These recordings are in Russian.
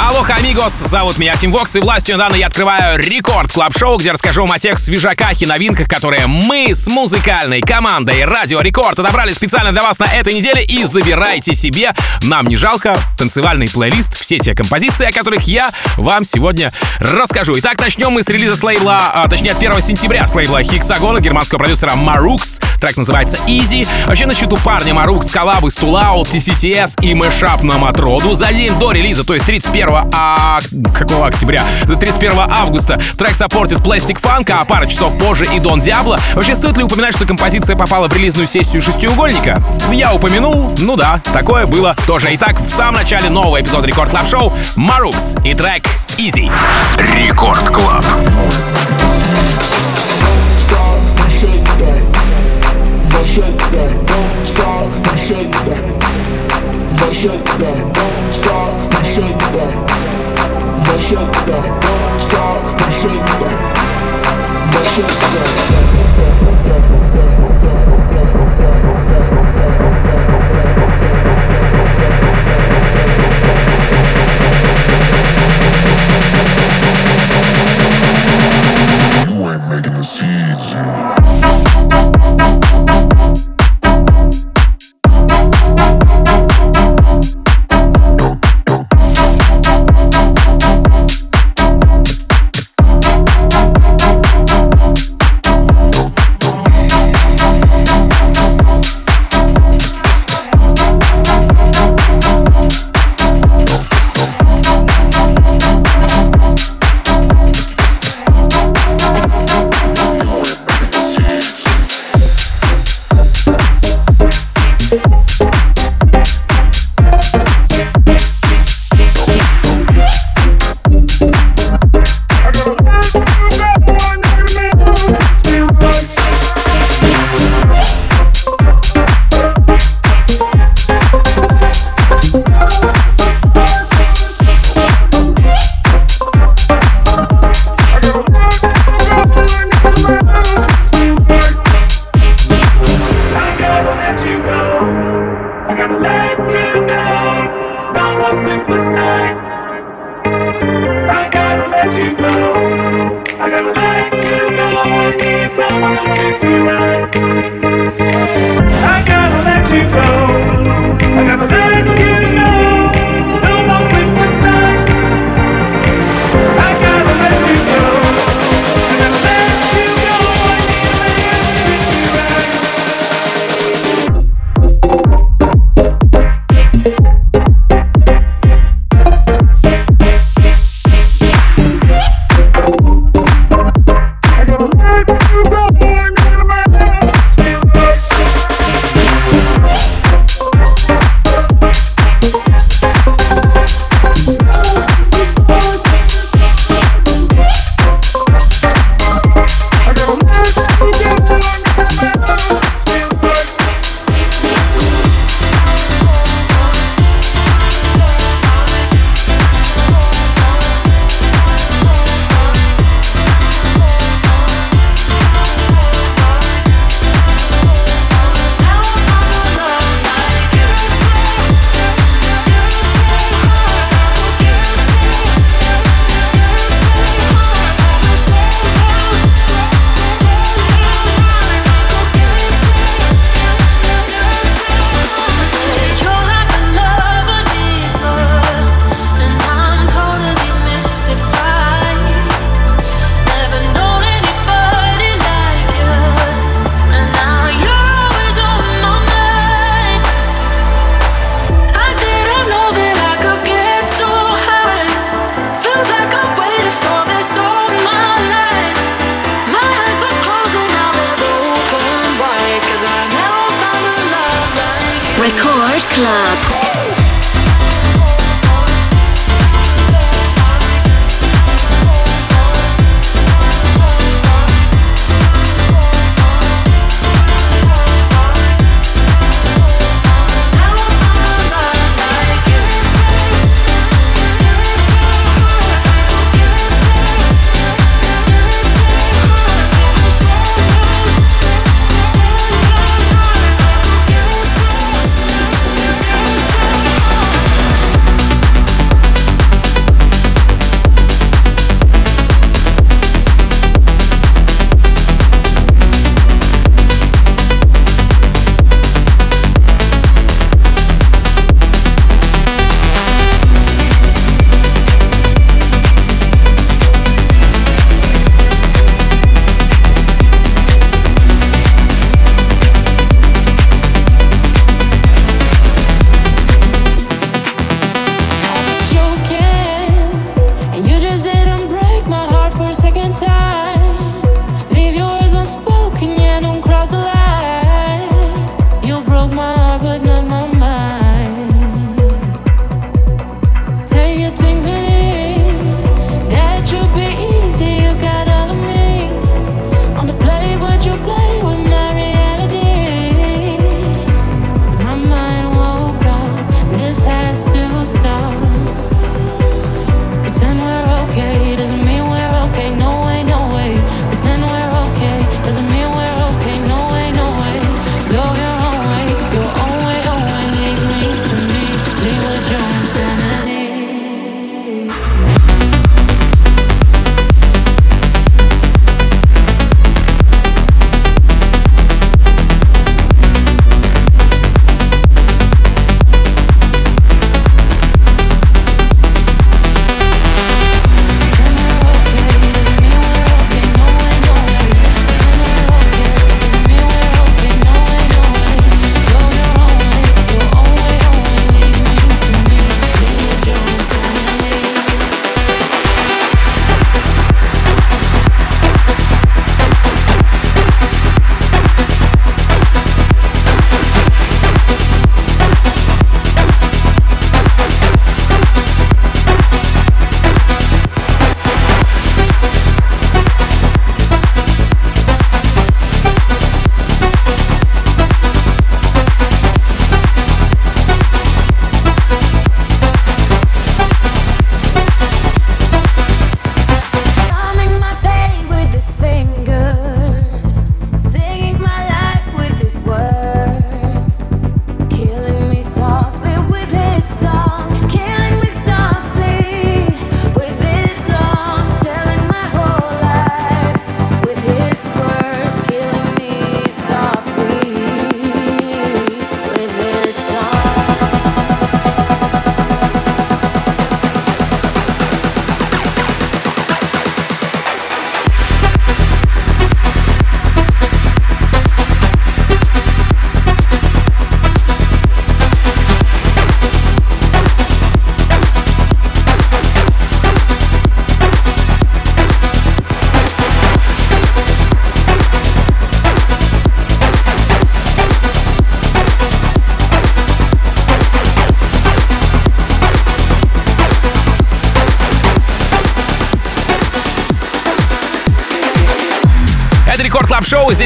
Алоха, амигос! Зовут меня Team Vox, и властью данной я открываю Record Club Show где расскажу вам о тех свежаках и новинках, которые мы с музыкальной командой Радио Рекорд отобрали специально для вас на этой неделе и забирайте себе, нам не жалко, танцевальный плейлист, все те композиции, о которых я вам сегодня расскажу. Итак, начнем мы с релиза с лейбла, а, точнее, от 1 сентября с лейбла Hexagon а, германского продюсера Marux. Трек называется Easy. Вообще, на счету парня Marux, коллабы с Тулау, TCTS и Мэшап на Matrod у за день до релиза, то есть 31 а... какого октября? 31 августа трек support ит Plastic Funk, а пару часов позже и Don Diablo. Вообще, стоит ли упоминать, что композиция попала в релизную сессию шестиугольника? Я упомянул, ну да, такое было тоже. Итак, в самом начале нового эпизода Record Club Show Marux и трек Easy. Рекорд Клаб. Don't stop, don't stop. Shake that, don't stop, let's shake that, let's shake that.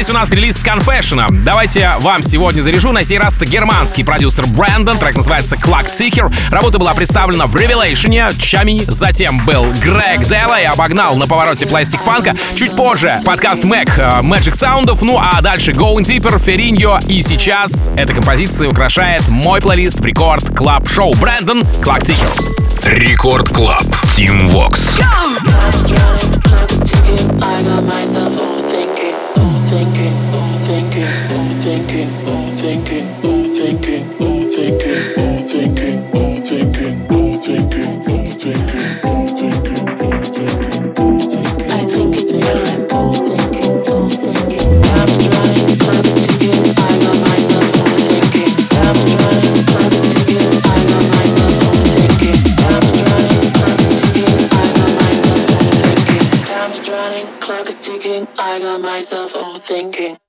здесь у нас релиз Confession. Давайте вам сегодня заряжу. На сей раз это германский продюсер Брэндон. Трек называется Clock Ticker. Работа была представлена в Revelation. Tchami затем был Грег Делла и обогнал на повороте Plastic Funk а. Чуть позже подкаст Мэг э, Magic Sound ов. Ну а дальше Go Deeper, Фериньо. И сейчас эта композиция украшает мой плейлист в Record Club Show. Брэндон, Clock Ticker. Record Club. Team Vox. Go! sinking.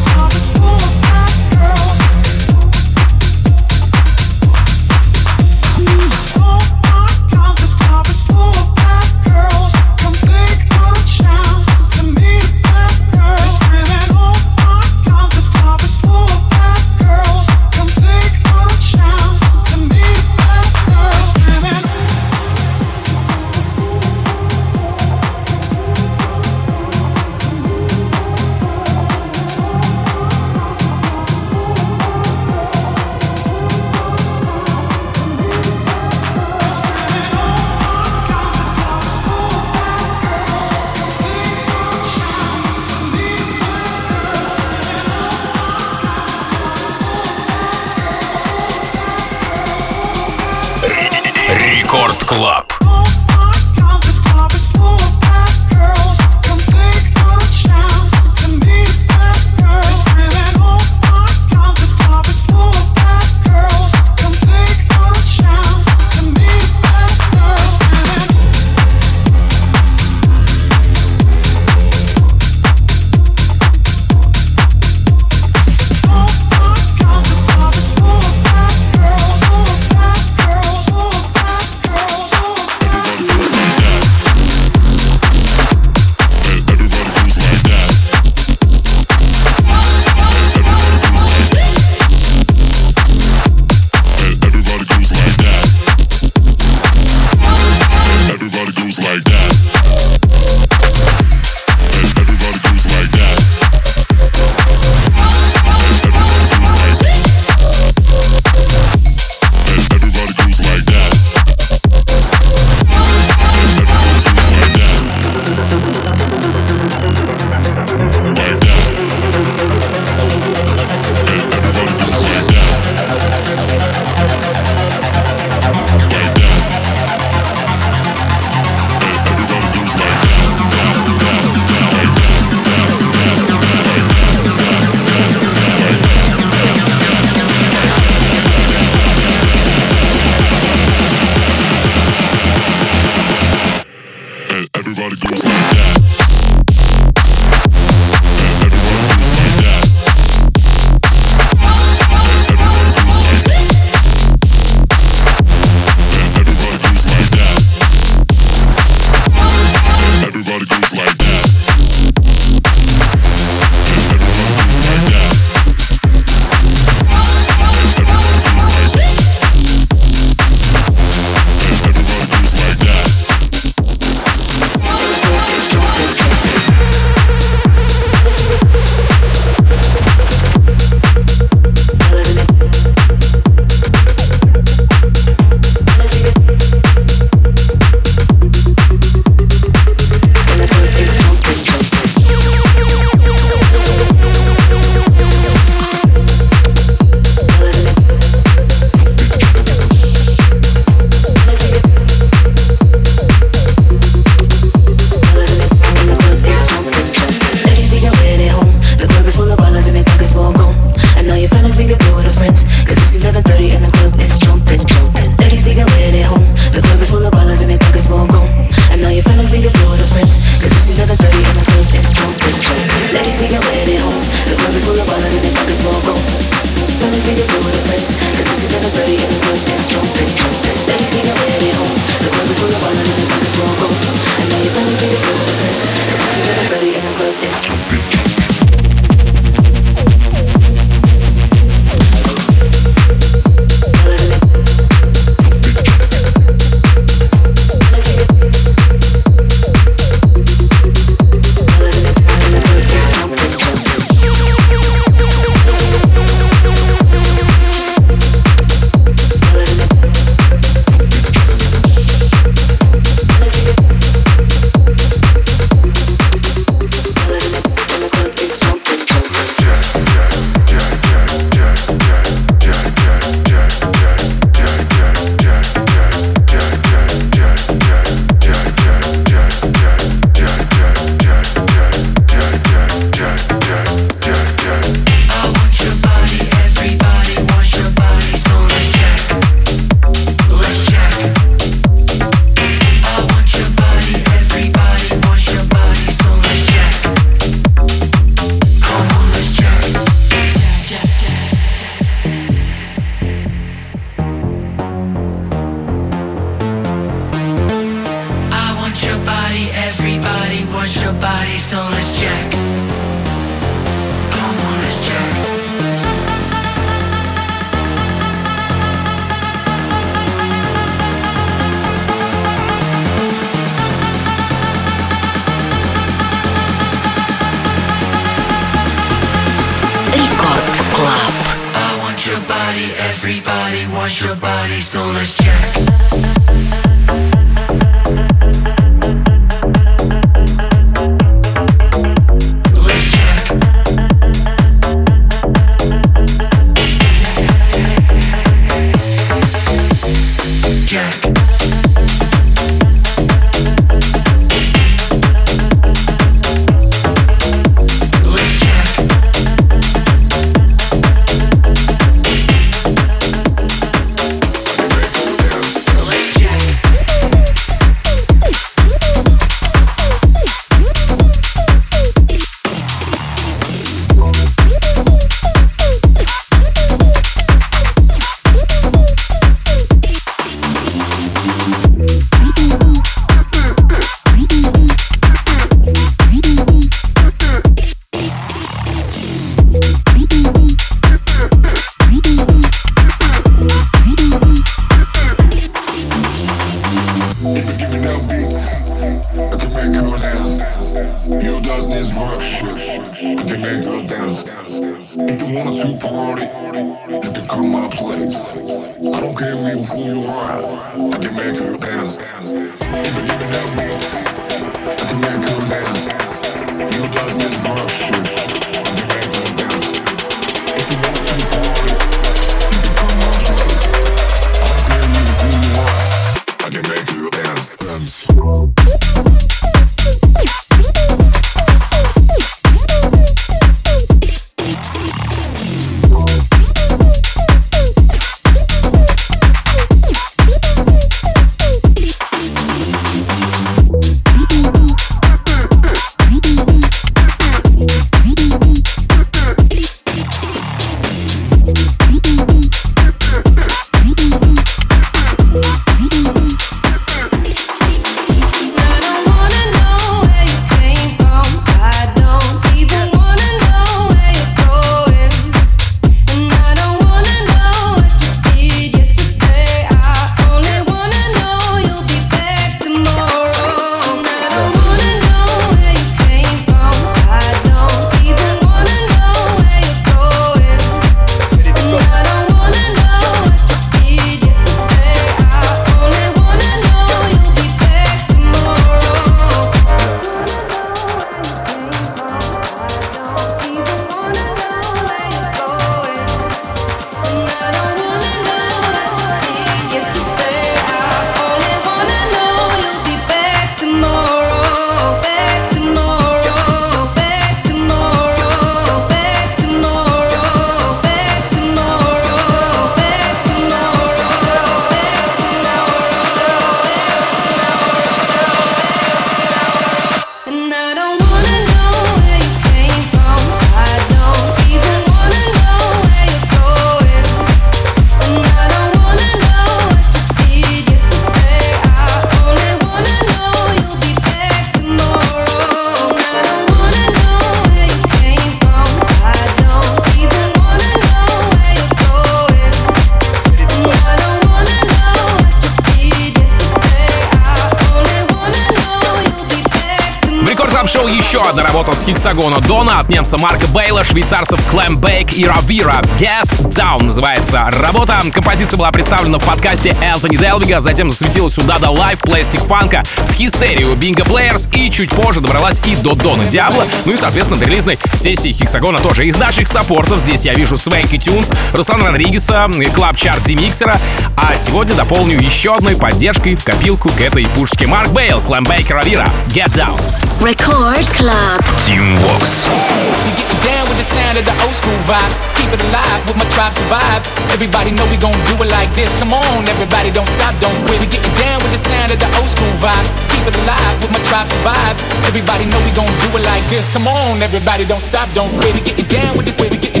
Немца Марка Бейла, швейцарцев Clambake и Равира. Get Down называется работа. Композиция была представлена в подкасте Энтони Делвига, затем засветилась у Dada Life, Plastic Funk а, в Hysteria ю Bingo Players и чуть позже добралась и до Don а Diablo, ну и, соответственно, до релизной сессии Hexagon а тоже. Из наших support ов здесь я вижу Swanky Tunes, Руслана Родригеса, Club Chart Демиксера, а сегодня дополню еще одной поддержкой в копилку к этой пушке. Марк Бейл, Clambake и Равира. Get Down. Record Club. Team Vox. We getting down with the sound of the old school vibe. Keep it alive with my tribe survive. Everybody know we gon' do it like this. Come on, everybody don't stop, don't quit. We getting down with the sound of the old school vibe. Keep it alive with my tribe survive. Everybody know we gon' do it like this. Come on, everybody don't stop, don't quit. We getting down with this way. We getting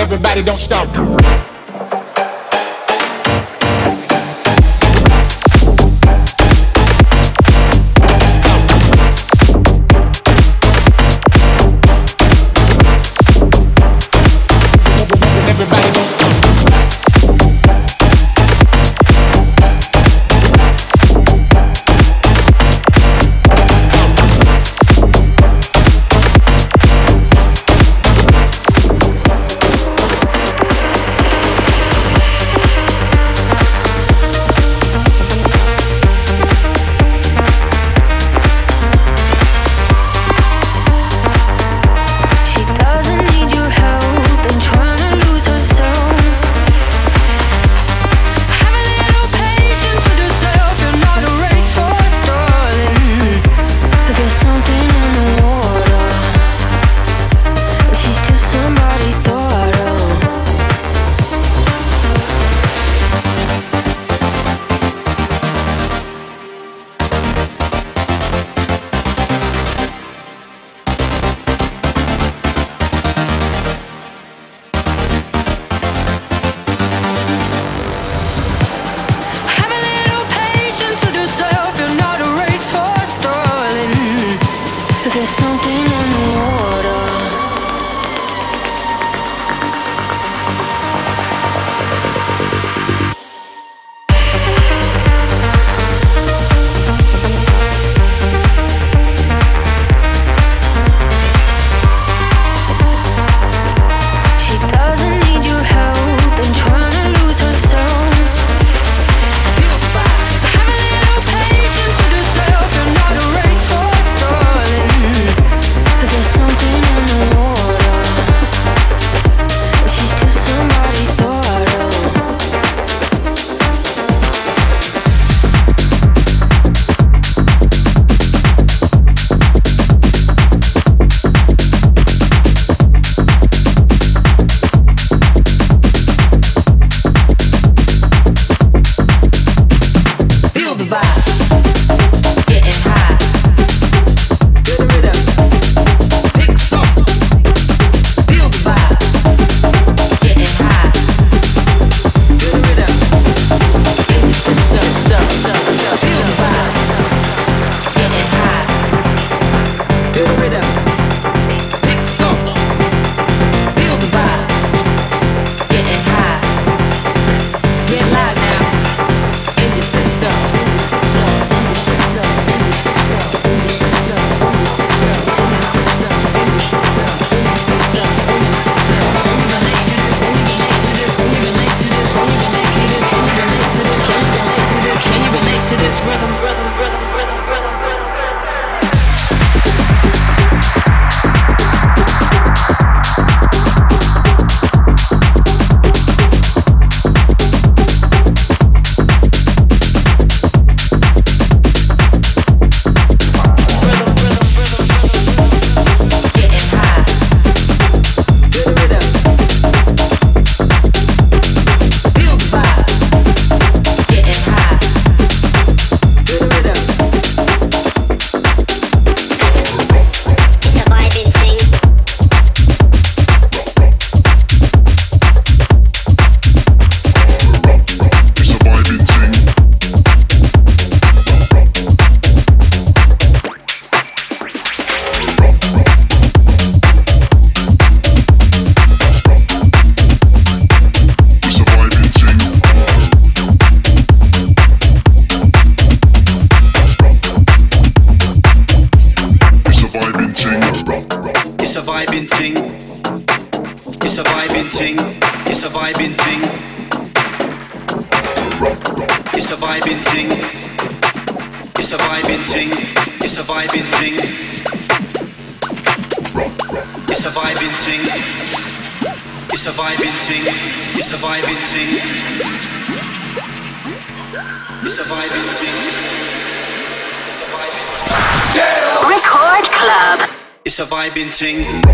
everybody don't stop. pinching.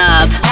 Club.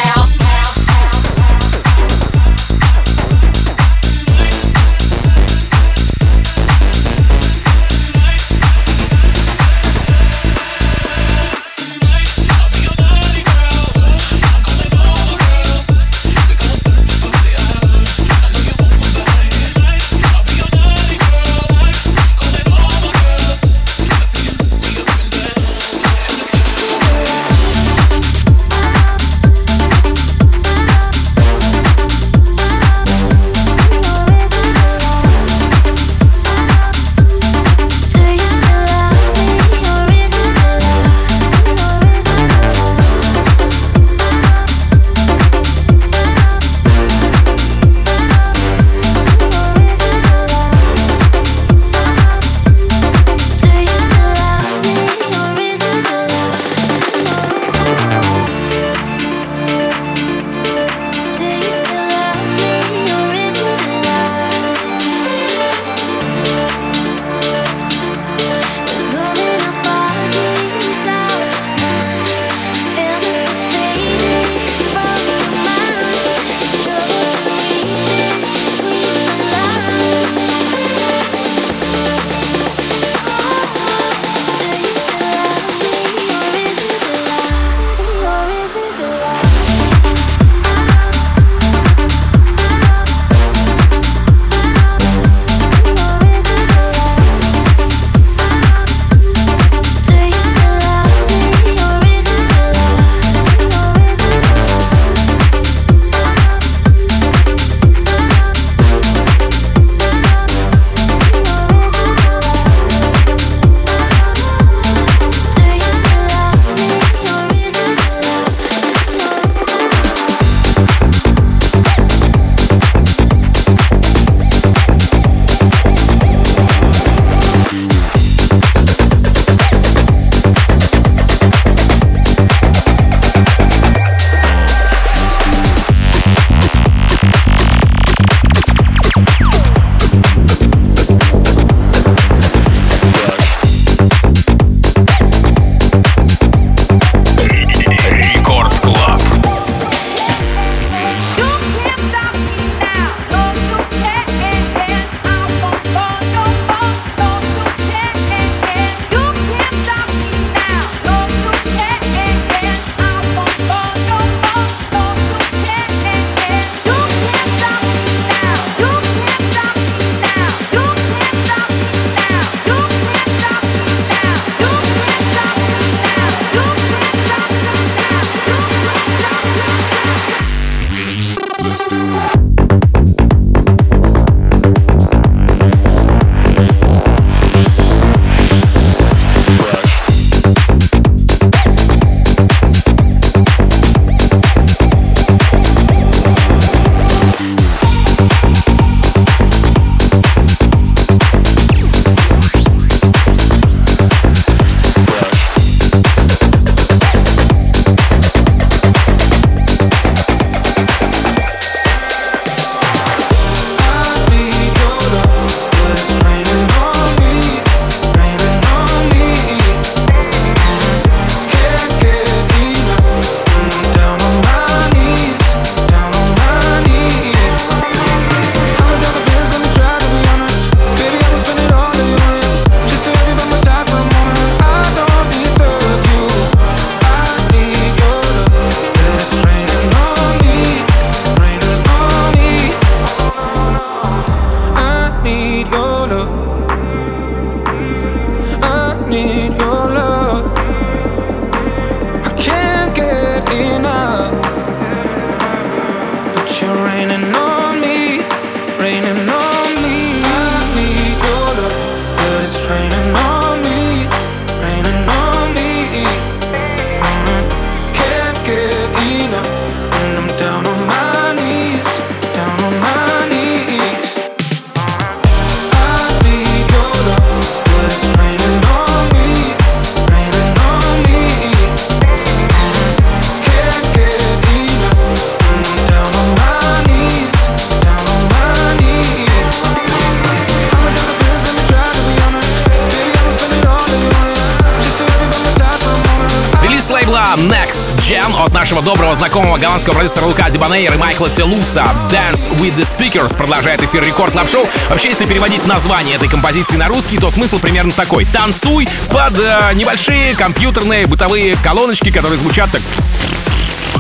Голландского продюсера Лука Дибанейра и Майкла Телуса. Dance with the Speakers продолжает эфир Record Club Show. Вообще, если переводить название этой композиции на русский, то смысл примерно такой. Танцуй под э, небольшие компьютерные бытовые колоночки, которые звучат так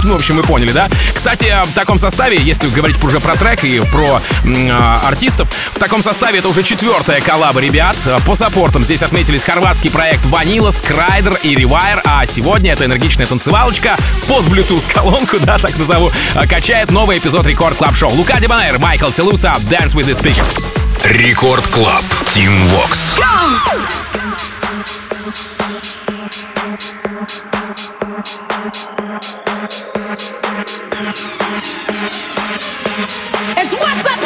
ну, в общем, вы поняли, да? Кстати, в таком составе, если говорить уже про трек и про а, артистов, в таком составе это уже четвертая коллаба ребят. По саппортам здесь отметились хорватский проект Vanillaz, Scrider и Rewire, а сегодня эта энергичная танцевалочка под Bluetooth колонку, да, так назову, а, качает новый эпизод Record Club Show. Лука Дебанейр, Майкл Телуса, Dance with the Speakers. Record Club. Tim Vox. It's what's up,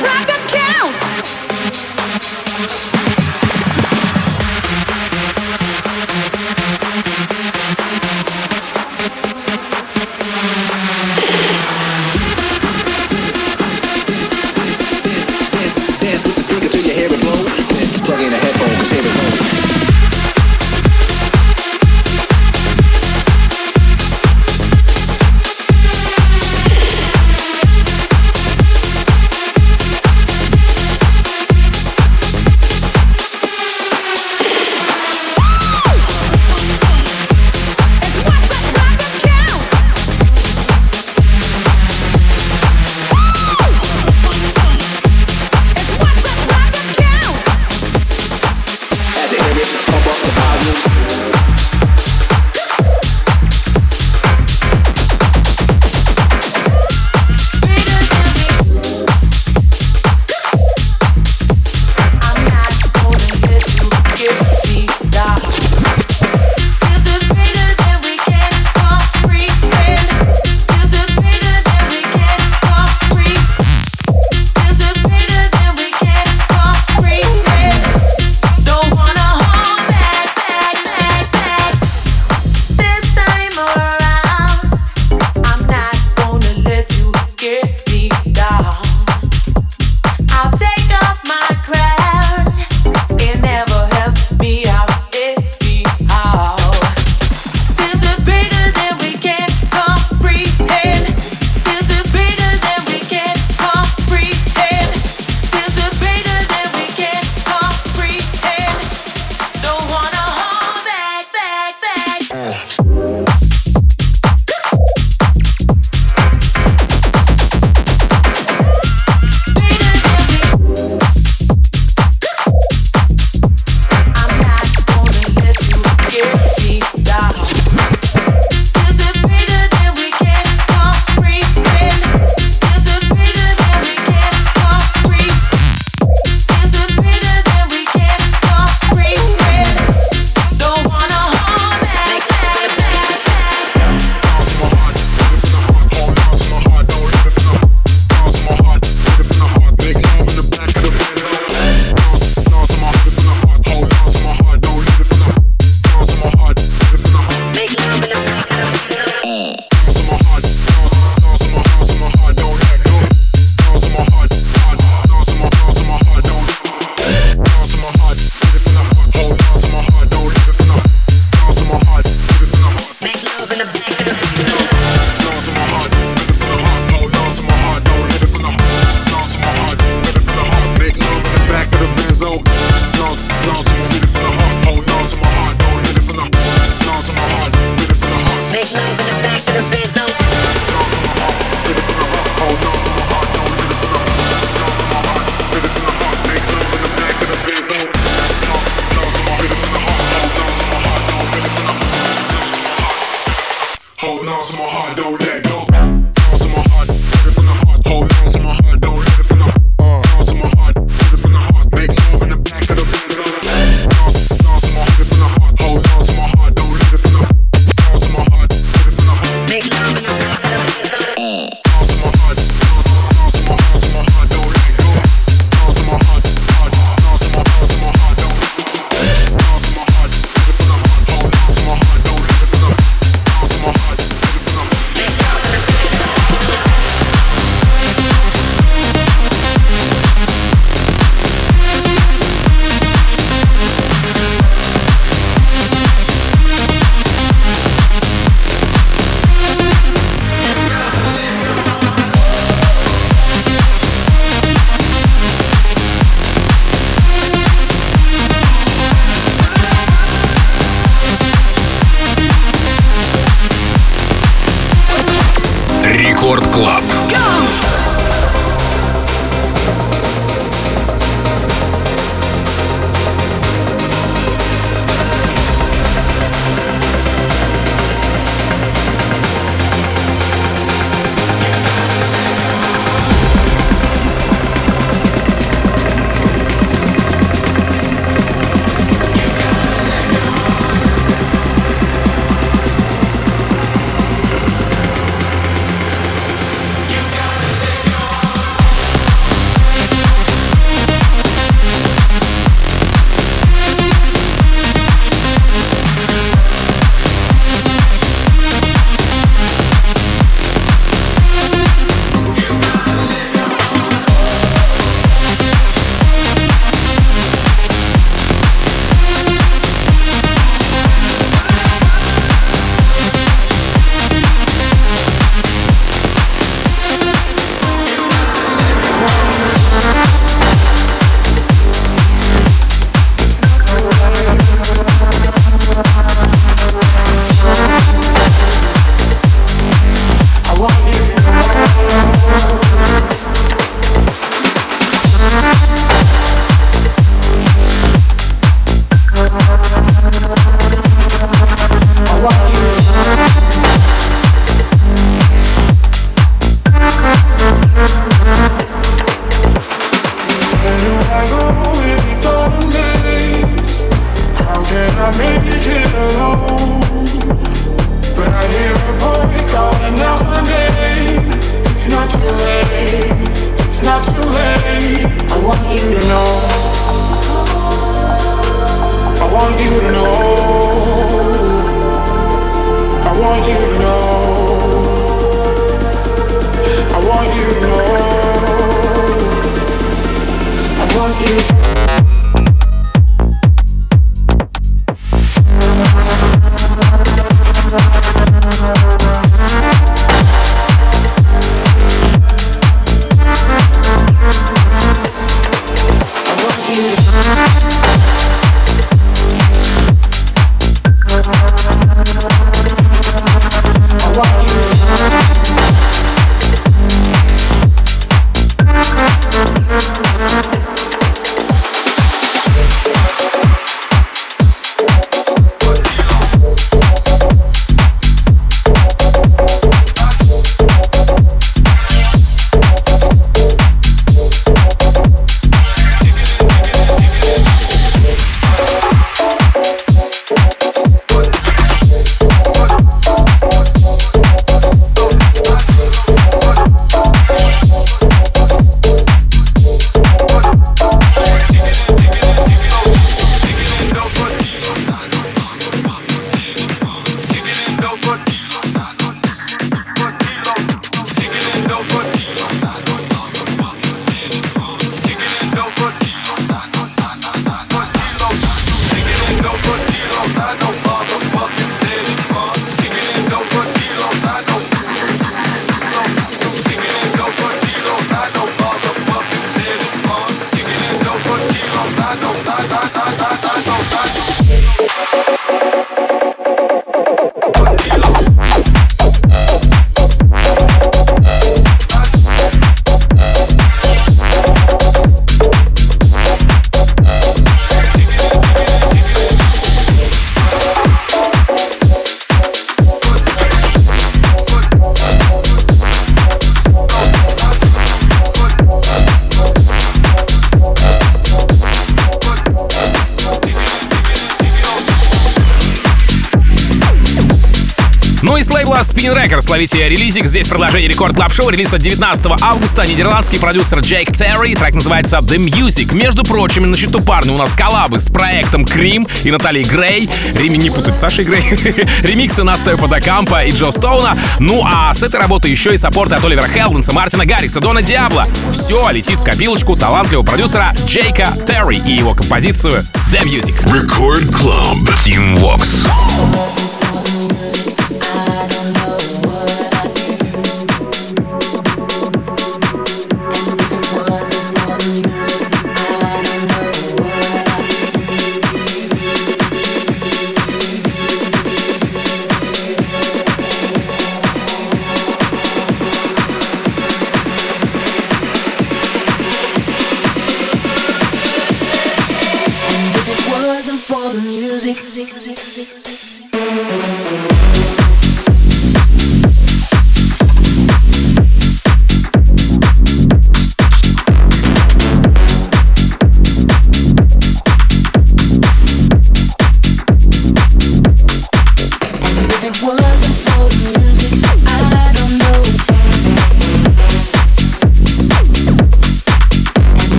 Словите релизик. Здесь продолжение рекорд клаб шоу релиз от 19 августа. Нидерландский продюсер Джейк Терри. Трек называется The Music. Между прочим, на счету парня у нас коллабы с проектом Крим и Натальей Грей. Реми не путать, Сашей Грей. Ремиксы на Стефа Кампа и Джо Стоуна. Ну а с этой работы еще и саппорты от Оливера Хелденса, Мартина Гаррикса, Дона Диабло. Все летит в копилочку талантливого продюсера Джейка Терри и его композицию The Music. Record Club. Team Vox.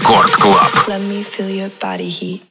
Рекорд Клаб. Let me feel your body heat.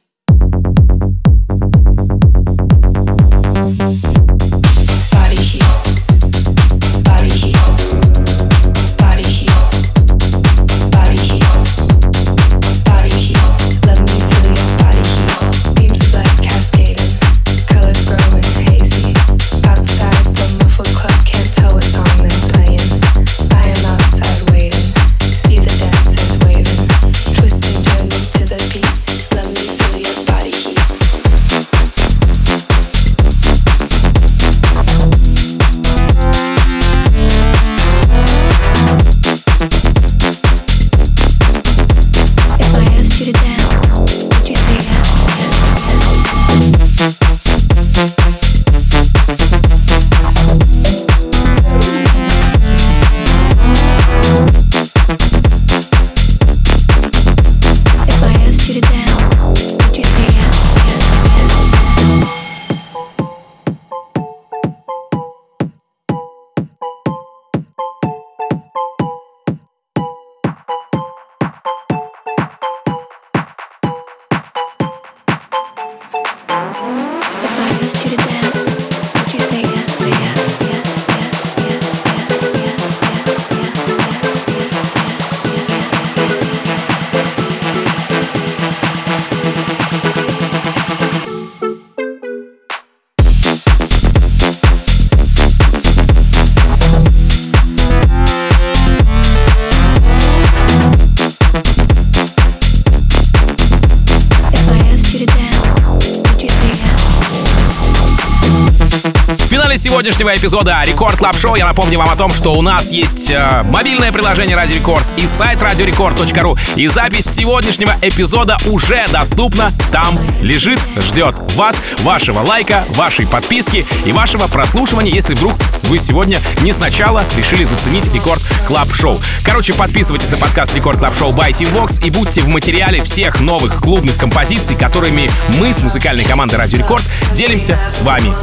Сегодняшнего эпизода Record Club Show я напомню вам о том, что у нас есть э, мобильное приложение Радио Рекорд и сайт радиорекорд.ру. И запись сегодняшнего эпизода уже доступна. Там лежит, ждет вас, вашего лайка, вашей подписки и вашего прослушивания, если вдруг вы сегодня не сначала решили заценить Record Club Show. Короче, подписывайтесь на подкаст Record Club Show by Tim Vox и будьте в материале всех новых клубных композиций, которыми мы с музыкальной командой Радио Рекорд делимся с вами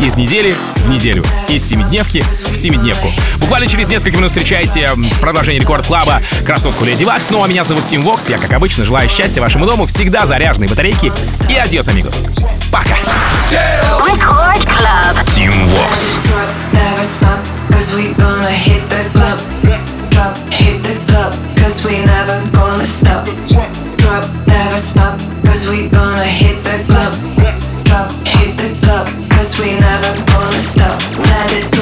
из недели в неделю. Из семидневки в семидневку. Буквально через несколько минут встречайте продолжение Record Club а, красотку Lady Waks. Ну а меня зовут Tim Vox. Я, как обычно, желаю счастья вашему дому, всегда заряженной батарейки. И adiós, amigos. Пока! Tim Vox. Cause we gonna hit the club, drop, hit the club, cause we never gonna stop. Drop, never stop, cause we gonna hit the club, drop, hit the club, cause we never stop, let it go.